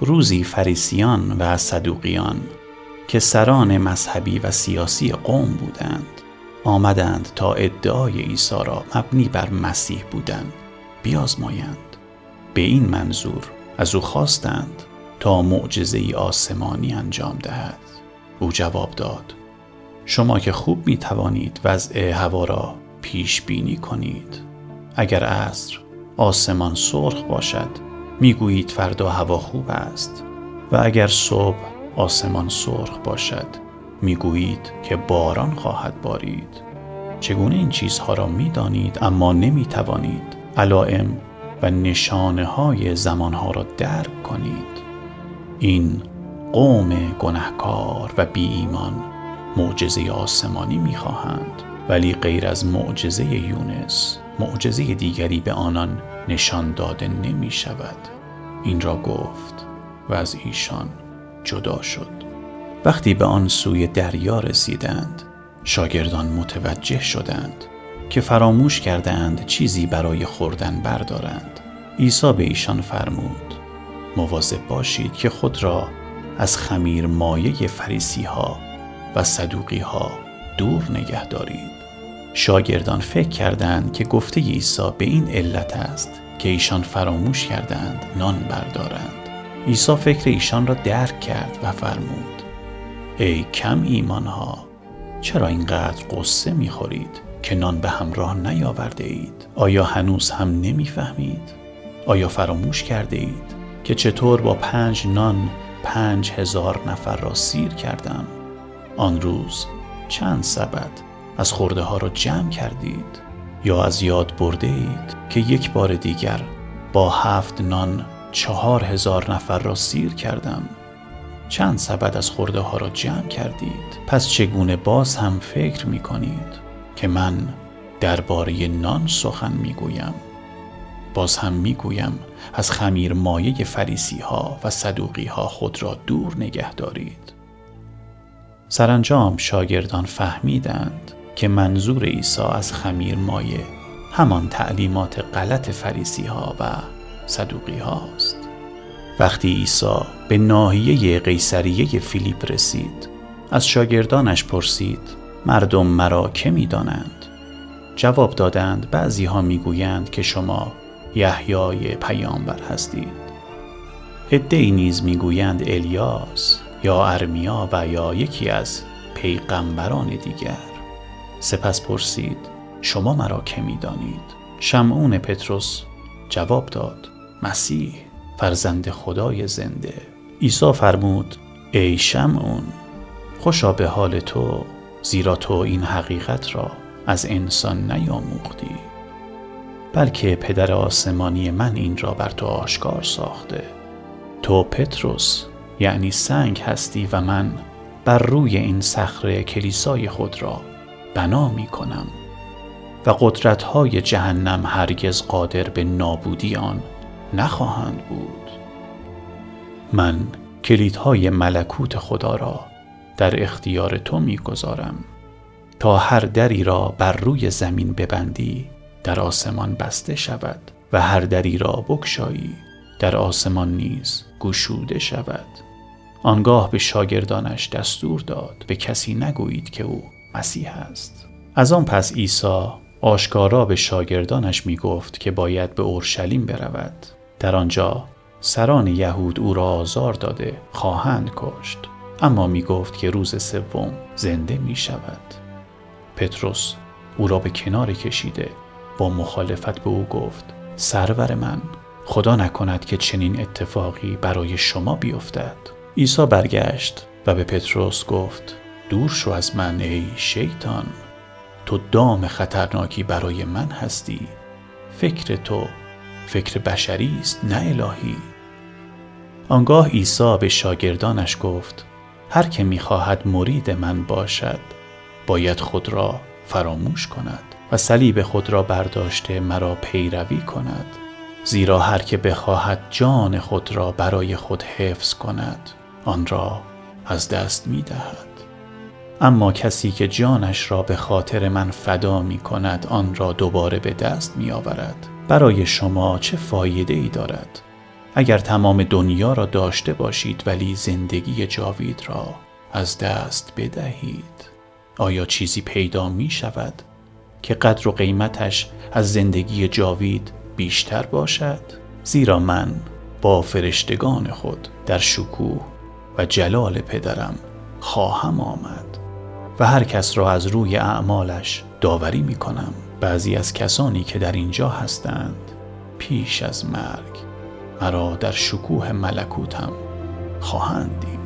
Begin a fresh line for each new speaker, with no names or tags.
روزی فریسیان و صدوقیان که سران مذهبی و سیاسی قوم بودند آمدند تا ادعای عیسی را مبنی بر مسیح بودن بیازمایند. به این منظور از او خواستند تا معجزه آسمانی انجام دهد. او جواب داد شما که خوب می توانید وضع هوا را پیش بینی کنید. اگر عصر آسمان سرخ باشد می‌گویید فردا هوا خوب است و اگر صبح آسمان سرخ باشد می‌گویید که باران خواهد بارید. چگونه این چیزها را می‌دانید اما نمی توانید علائم و نشانه های زمانها را درک کنید. این قوم گنهکار و بی ایمان معجزه آسمانی می‌خواهند ولی غیر از معجزه یونس معجزه دیگری به آنان نشان داده نمی شود این را گفت و از ایشان جدا شد. وقتی به آن سوی دریا رسیدند شاگردان متوجه شدند که فراموش کردند چیزی برای خوردن بردارند. عیسی به ایشان فرمود مواظب باشید که خود را از خمیر مایه فریسی ها و صدوقی ها دور نگه دارید. شاگردان فکر کردند که گفته عیسی به این علت است که ایشان فراموش کردند نان بردارند. عیسی فکر ایشان را درک کرد و فرمود ای کم ایمان ها چرا اینقدر قصه می‌خورید که نان به همراه نیاورده اید آیا هنوز هم نمی‌فهمید؟ آیا فراموش کرده اید که چطور با پنج نان پنج هزار نفر را سیر کردم؟ آن روز چند سبد از خورده ها را جمع کردید یا از یاد برده اید که یک بار دیگر با هفت نان چهار هزار نفر را سیر کردم. چند سبد از خورده ها را جمع کردید. پس چگونه باز هم فکر می کنید که من درباره نان سخن می گویم باز هم می گویم از خمیر مایه فریسی ها و صدوقی ها خود را دور نگه دارید. سرانجام شاگردان فهمیدند که منظور عیسی از خمیر مایه همان تعلیمات غلط فریسی ها و صدوقی هاست. وقتی عیسی به ناحیه قیصریه فیلیپ رسید از شاگردانش پرسید مردم مرا که می دانند؟ جواب دادند بعضی ها می گویند که شما یحیای پیامبر هستید. عدهای نیز می‌گویند الیاس یا ارمیا و یا یکی از پیغمبران دیگر. سپس پرسید شما مرا که می‌دانید؟ شمعون پتروس جواب داد مسیح فرزند خدای زنده. عیسی فرمود ای شمعون خوشا به حال تو زیرا تو این حقیقت را از انسان نیاموختی. بلکه پدر آسمانی من این را بر تو آشکار ساخته. تو پتروس یعنی سنگ هستی و من بر روی این صخره کلیسای خود را بنا می کنم و قدرت های جهنم هرگز قادر به نابودی آن نخواهند بود. من کلیدهای ملکوت خدا را در اختیار تو می‌گذارم تا هر دری را بر روی زمین ببندی در آسمان بسته شود و هر دری را بکشایی در آسمان نیز گشوده شود. آنگاه به شاگردانش دستور داد به کسی نگویید که او مسیح است. از آن پس عیسی آشکارا به شاگردانش می گفت که باید به اورشلیم برود. در آنجا سران یهود او را آزار داده خواهند کشت. اما می گفت که روز سوم زنده می شود پتروس او را به کنار کشیده با مخالفت به او گفت سرور من خدا نکند که چنین اتفاقی برای شما بیفتد. عیسی برگشت و به پتروس گفت دور شو از من ای شیطان. تو دام خطرناکی برای من هستی. فکر تو فکر بشری است نه الهی. آنگاه عیسی به شاگردانش گفت هر که می‌خواهد مرید من باشد باید خود را فراموش کند و صلیب خود را برداشته مرا پیروی کند زیرا هر که بخواهد جان خود را برای خود حفظ کند آن را از دست می دهد. اما کسی که جانش را به خاطر من فدا می کند آن را دوباره به دست می آورد. برای شما چه فایده ای دارد؟ اگر تمام دنیا را داشته باشید ولی زندگی جاوید را از دست بدهید. آیا چیزی پیدا می شود که قدر و قیمتش از زندگی جاوید بیشتر باشد؟ زیرا من با فرشتگان خود در شکوه و جلال پدرم خواهم آمد. و هر کس را از روی اعمالش داوری می کنم بعضی از کسانی که در اینجا هستند پیش از مرگ مرا در شکوه ملکوتم خواهند دید.